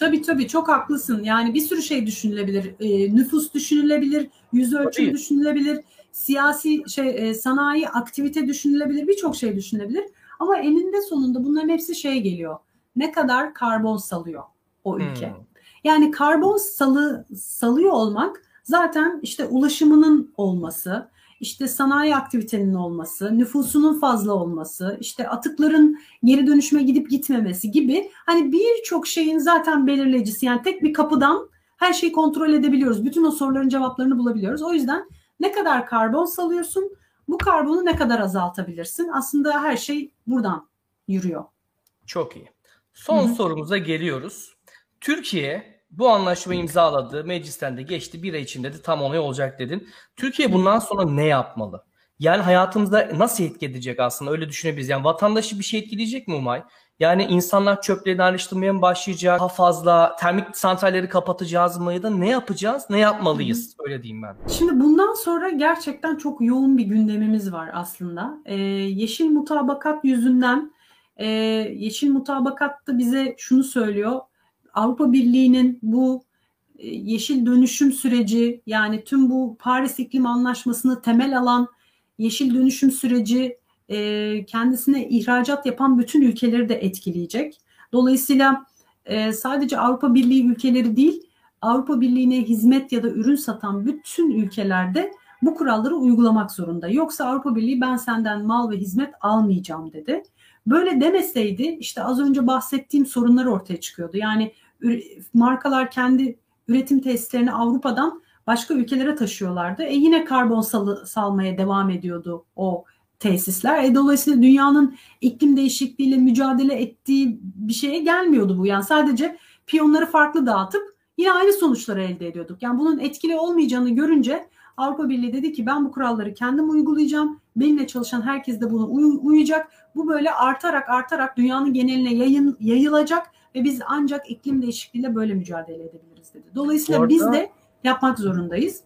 Tabii tabii çok haklısın. Yani bir sürü şey düşünülebilir. E, nüfus düşünülebilir, yüz ölçüm Tabii. düşünülebilir, siyasi şey e, sanayi aktivite düşünülebilir, birçok şey düşünülebilir. Ama eninde sonunda bunların hepsi şey geliyor. Ne kadar karbon salıyor o ülke. Hmm. Yani karbon salı salıyor olmak zaten işte ulaşımının olması, işte sanayi aktivitenin olması, nüfusunun fazla olması, işte atıkların geri dönüşüme gidip gitmemesi gibi hani birçok şeyin zaten belirleyicisi. Yani tek bir kapıdan her şeyi kontrol edebiliyoruz. Bütün o soruların cevaplarını bulabiliyoruz. O yüzden ne kadar karbon salıyorsun, bu karbonu ne kadar azaltabilirsin? Aslında her şey buradan yürüyor. Çok iyi. Son Hı hı. sorumuza geliyoruz. Türkiye bu anlaşmayı imzaladı. Meclisten de geçti. Bir ay içinde de tam onay olacak dedin. Türkiye bundan sonra ne yapmalı? Yani hayatımızda nasıl etki edecek aslında öyle düşünebiliriz. Yani vatandaşı bir şey etkileyecek mi Umay? Yani insanlar çöplerini ayrıştırmaya mı başlayacak? Daha fazla termik santralleri kapatacağız mı? Ya da ne yapacağız? Ne yapmalıyız? Öyle diyeyim ben. Şimdi bundan sonra gerçekten çok yoğun bir gündemimiz var aslında. Ee, yeşil mutabakat yüzünden e, yeşil mutabakat da bize şunu söylüyor. Avrupa Birliği'nin bu e, yeşil dönüşüm süreci yani tüm bu Paris İklim Anlaşması'nı temel alan yeşil dönüşüm süreci e, kendisine ihracat yapan bütün ülkeleri de etkileyecek. Dolayısıyla e, sadece Avrupa Birliği ülkeleri değil, Avrupa Birliği'ne hizmet ya da ürün satan bütün ülkelerde bu kuralları uygulamak zorunda. Yoksa Avrupa Birliği ben senden mal ve hizmet almayacağım dedi. Böyle demeseydi işte az önce bahsettiğim sorunlar ortaya çıkıyordu. Yani markalar kendi üretim tesislerini Avrupa'dan başka ülkelere taşıyorlardı. E yine karbon salı, salmaya devam ediyordu o tesisler. E dolayısıyla dünyanın iklim değişikliğiyle mücadele ettiği bir şeye gelmiyordu bu. Yani sadece piyonları farklı dağıtıp yine aynı sonuçları elde ediyorduk. Yani bunun etkili olmayacağını görünce Avrupa Birliği dedi ki ben bu kuralları kendim uygulayacağım. Benimle çalışan herkes de buna uy- uyacak. Bu böyle artarak artarak dünyanın geneline yayın, yayılacak ve biz ancak iklim değişikliğiyle böyle mücadele edebiliriz dedi. Dolayısıyla Orada... biz de yapmak zorundayız.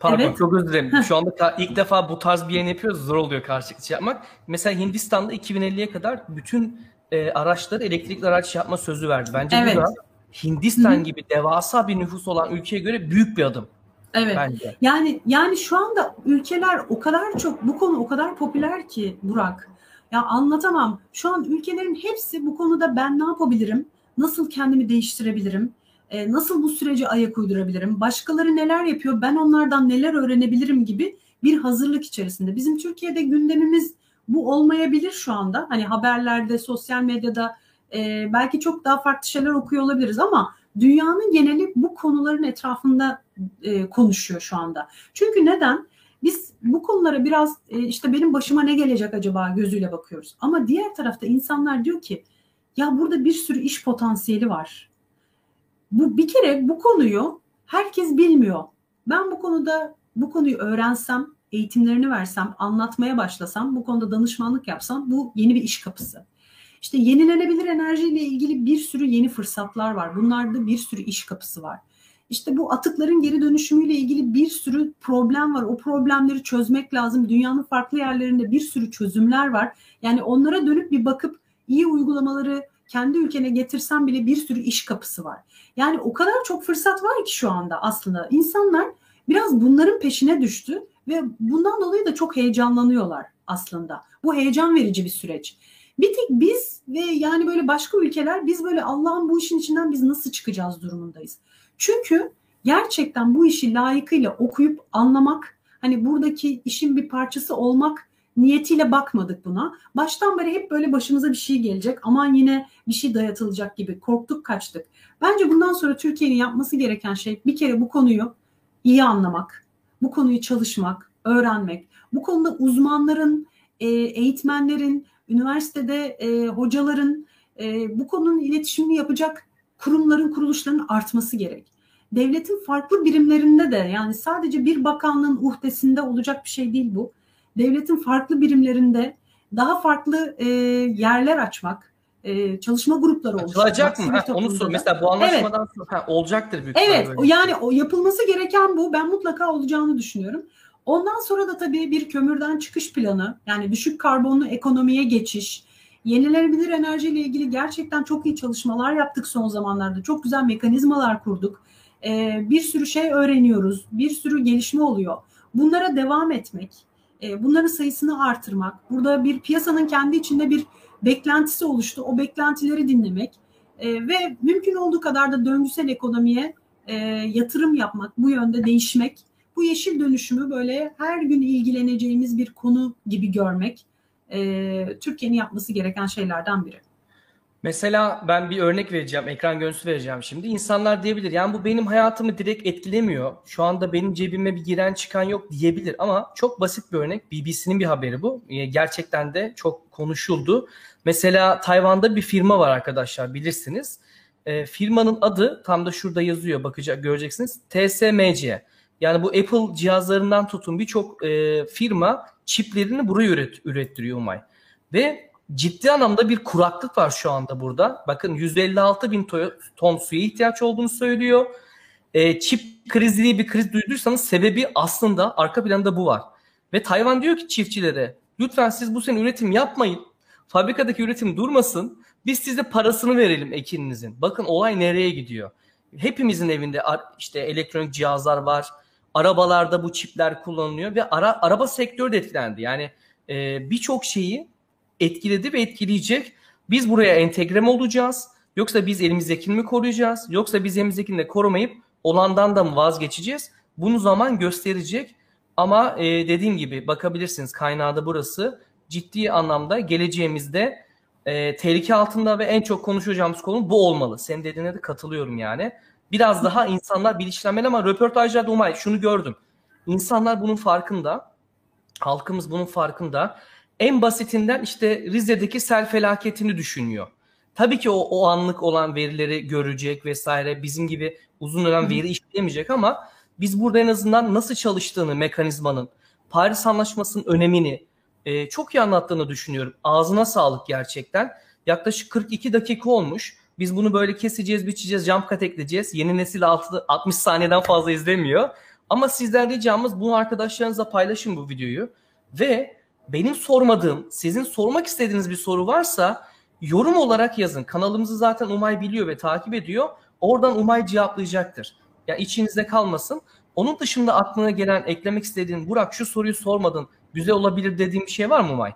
Pardon evet. çok özür dilerim. Şu anda ilk defa bu tarz bir yayın yapıyoruz. Zor oluyor karşılıklı şey yapmak. Mesela Hindistan'da 2050'ye kadar bütün e, araçları elektrikli araç yapma sözü verdi. Bence evet. bu da Hindistan Hı-hı. gibi devasa bir nüfus olan ülkeye göre büyük bir adım. Evet. Bence. Yani yani şu anda ülkeler o kadar çok bu konu o kadar popüler ki Burak. Ya anlatamam. Şu an ülkelerin hepsi bu konuda ben ne yapabilirim? Nasıl kendimi değiştirebilirim? E, nasıl bu sürece ayak uydurabilirim? Başkaları neler yapıyor? Ben onlardan neler öğrenebilirim gibi bir hazırlık içerisinde. Bizim Türkiye'de gündemimiz bu olmayabilir şu anda. Hani haberlerde, sosyal medyada e, belki çok daha farklı şeyler okuyor olabiliriz ama dünyanın geneli bu konuların etrafında e, konuşuyor şu anda. Çünkü neden? Biz bu konulara biraz e, işte benim başıma ne gelecek acaba gözüyle bakıyoruz. Ama diğer tarafta insanlar diyor ki ya burada bir sürü iş potansiyeli var. Bu bir kere bu konuyu herkes bilmiyor. Ben bu konuda bu konuyu öğrensem, eğitimlerini versem, anlatmaya başlasam, bu konuda danışmanlık yapsam bu yeni bir iş kapısı. İşte yenilenebilir enerjiyle ilgili bir sürü yeni fırsatlar var. Bunlarda bir sürü iş kapısı var. İşte bu atıkların geri dönüşümüyle ilgili bir sürü problem var. O problemleri çözmek lazım. Dünyanın farklı yerlerinde bir sürü çözümler var. Yani onlara dönüp bir bakıp iyi uygulamaları kendi ülkene getirsen bile bir sürü iş kapısı var. Yani o kadar çok fırsat var ki şu anda aslında. İnsanlar biraz bunların peşine düştü ve bundan dolayı da çok heyecanlanıyorlar aslında. Bu heyecan verici bir süreç. Bir tek biz ve yani böyle başka ülkeler biz böyle Allah'ın bu işin içinden biz nasıl çıkacağız durumundayız. Çünkü gerçekten bu işi layıkıyla okuyup anlamak, hani buradaki işin bir parçası olmak niyetiyle bakmadık buna. Baştan beri hep böyle başımıza bir şey gelecek. Aman yine bir şey dayatılacak gibi korktuk kaçtık. Bence bundan sonra Türkiye'nin yapması gereken şey bir kere bu konuyu iyi anlamak, bu konuyu çalışmak, öğrenmek, bu konuda uzmanların, e, eğitmenlerin, üniversitede e, hocaların e, bu konunun iletişimini yapacak kurumların, kuruluşların artması gerek. Devletin farklı birimlerinde de yani sadece bir bakanlığın uhdesinde olacak bir şey değil bu. Devletin farklı birimlerinde daha farklı e, yerler açmak, e, çalışma grupları olacak. Açılacak mı? Ha, onu sor. Mesela bu anlaşmadan evet. sonra ha, olacaktır büyük Evet. Böyle. Yani o yapılması gereken bu. Ben mutlaka olacağını düşünüyorum. Ondan sonra da tabii bir kömürden çıkış planı, yani düşük karbonlu ekonomiye geçiş, yenilenebilir enerji ile ilgili gerçekten çok iyi çalışmalar yaptık son zamanlarda. Çok güzel mekanizmalar kurduk. Ee, bir sürü şey öğreniyoruz, bir sürü gelişme oluyor. Bunlara devam etmek, e, bunların sayısını artırmak, burada bir piyasanın kendi içinde bir beklentisi oluştu. O beklentileri dinlemek e, ve mümkün olduğu kadar da döngüsel ekonomiye e, yatırım yapmak, bu yönde değişmek bu yeşil dönüşümü böyle her gün ilgileneceğimiz bir konu gibi görmek e, Türkiye'nin yapması gereken şeylerden biri. Mesela ben bir örnek vereceğim, ekran görüntüsü vereceğim şimdi. İnsanlar diyebilir yani bu benim hayatımı direkt etkilemiyor. Şu anda benim cebime bir giren çıkan yok diyebilir ama çok basit bir örnek. BBC'nin bir haberi bu. E, gerçekten de çok konuşuldu. Mesela Tayvan'da bir firma var arkadaşlar bilirsiniz. E, firmanın adı tam da şurada yazıyor bakacak göreceksiniz. TSMC. Yani bu Apple cihazlarından tutun birçok e, firma çiplerini buraya üret, ürettiriyor Umay. Ve ciddi anlamda bir kuraklık var şu anda burada. Bakın 156 bin ton suya ihtiyaç olduğunu söylüyor. E, çip krizi diye bir kriz duyduysanız sebebi aslında arka planda bu var. Ve Tayvan diyor ki çiftçilere lütfen siz bu sene üretim yapmayın. Fabrikadaki üretim durmasın. Biz size parasını verelim ekininizin. Bakın olay nereye gidiyor. Hepimizin evinde işte elektronik cihazlar var arabalarda bu çipler kullanılıyor ve ara, araba sektörü de etkilendi. Yani e, birçok şeyi etkiledi ve etkileyecek. Biz buraya entegre mi olacağız? Yoksa biz elimizdekini mi koruyacağız? Yoksa biz elimizdekini de korumayıp olandan da mı vazgeçeceğiz? Bunu zaman gösterecek. Ama e, dediğim gibi bakabilirsiniz kaynağı da burası. Ciddi anlamda geleceğimizde e, tehlike altında ve en çok konuşacağımız konu bu olmalı. Senin dediğine de katılıyorum yani. Biraz daha insanlar bilinçlenmeli ama röportajlarda Umay şunu gördüm. İnsanlar bunun farkında. Halkımız bunun farkında. En basitinden işte Rize'deki sel felaketini düşünüyor. Tabii ki o, o anlık olan verileri görecek vesaire bizim gibi uzun dönem veri işleyemeyecek ama biz burada en azından nasıl çalıştığını mekanizmanın, Paris Anlaşması'nın önemini e, çok iyi anlattığını düşünüyorum. Ağzına sağlık gerçekten. Yaklaşık 42 dakika olmuş. Biz bunu böyle keseceğiz, biçeceğiz, jump cut ekleyeceğiz. Yeni nesil 60 saniyeden fazla izlemiyor. Ama sizden ricamız bunu arkadaşlarınızla paylaşın bu videoyu. Ve benim sormadığım, sizin sormak istediğiniz bir soru varsa yorum olarak yazın. Kanalımızı zaten Umay biliyor ve takip ediyor. Oradan Umay cevaplayacaktır. Ya içinizde kalmasın. Onun dışında aklına gelen, eklemek istediğin, Burak şu soruyu sormadın, güzel olabilir dediğin bir şey var mı Umay?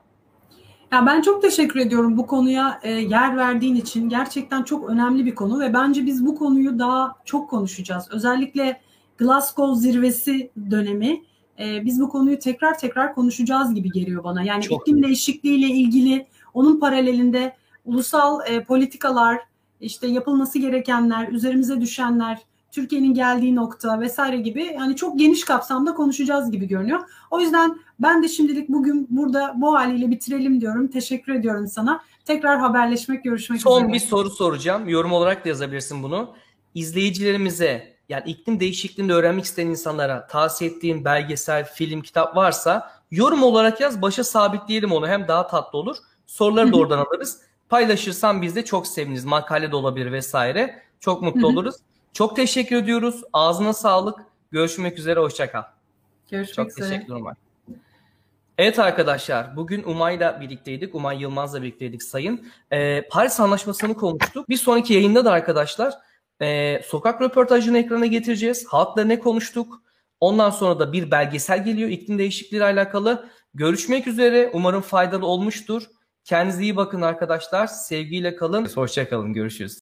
Ya ben çok teşekkür ediyorum bu konuya e, yer verdiğin için. Gerçekten çok önemli bir konu ve bence biz bu konuyu daha çok konuşacağız. Özellikle Glasgow zirvesi dönemi e, biz bu konuyu tekrar tekrar konuşacağız gibi geliyor bana. Yani Çok iklim değişikliğiyle ilgili onun paralelinde ulusal e, politikalar, işte yapılması gerekenler, üzerimize düşenler, Türkiye'nin geldiği nokta vesaire gibi yani çok geniş kapsamda konuşacağız gibi görünüyor. O yüzden ben de şimdilik bugün burada bu haliyle bitirelim diyorum. Teşekkür ediyorum sana. Tekrar haberleşmek, görüşmek Son üzere. bir soru soracağım. Yorum olarak da yazabilirsin bunu. İzleyicilerimize yani iklim değişikliğini öğrenmek isteyen insanlara tavsiye ettiğin belgesel, film, kitap varsa yorum olarak yaz. Başa sabitleyelim onu. Hem daha tatlı olur. Soruları da oradan alırız. Paylaşırsan biz de çok seviniriz. Makale de olabilir vesaire. Çok mutlu oluruz. Çok teşekkür ediyoruz. Ağzına sağlık. Görüşmek üzere. Hoşça kal. Görüşmek Çok üzere. teşekkür Umay. Evet arkadaşlar bugün Umay'la birlikteydik. Umay Yılmaz'la birlikteydik sayın. Ee, Paris Anlaşması'nı konuştuk. Bir sonraki yayında da arkadaşlar e, sokak röportajını ekrana getireceğiz. Halkla ne konuştuk? Ondan sonra da bir belgesel geliyor iklim değişikliği ile alakalı. Görüşmek üzere. Umarım faydalı olmuştur. Kendinize iyi bakın arkadaşlar. Sevgiyle kalın. Hoşça kalın. Görüşürüz.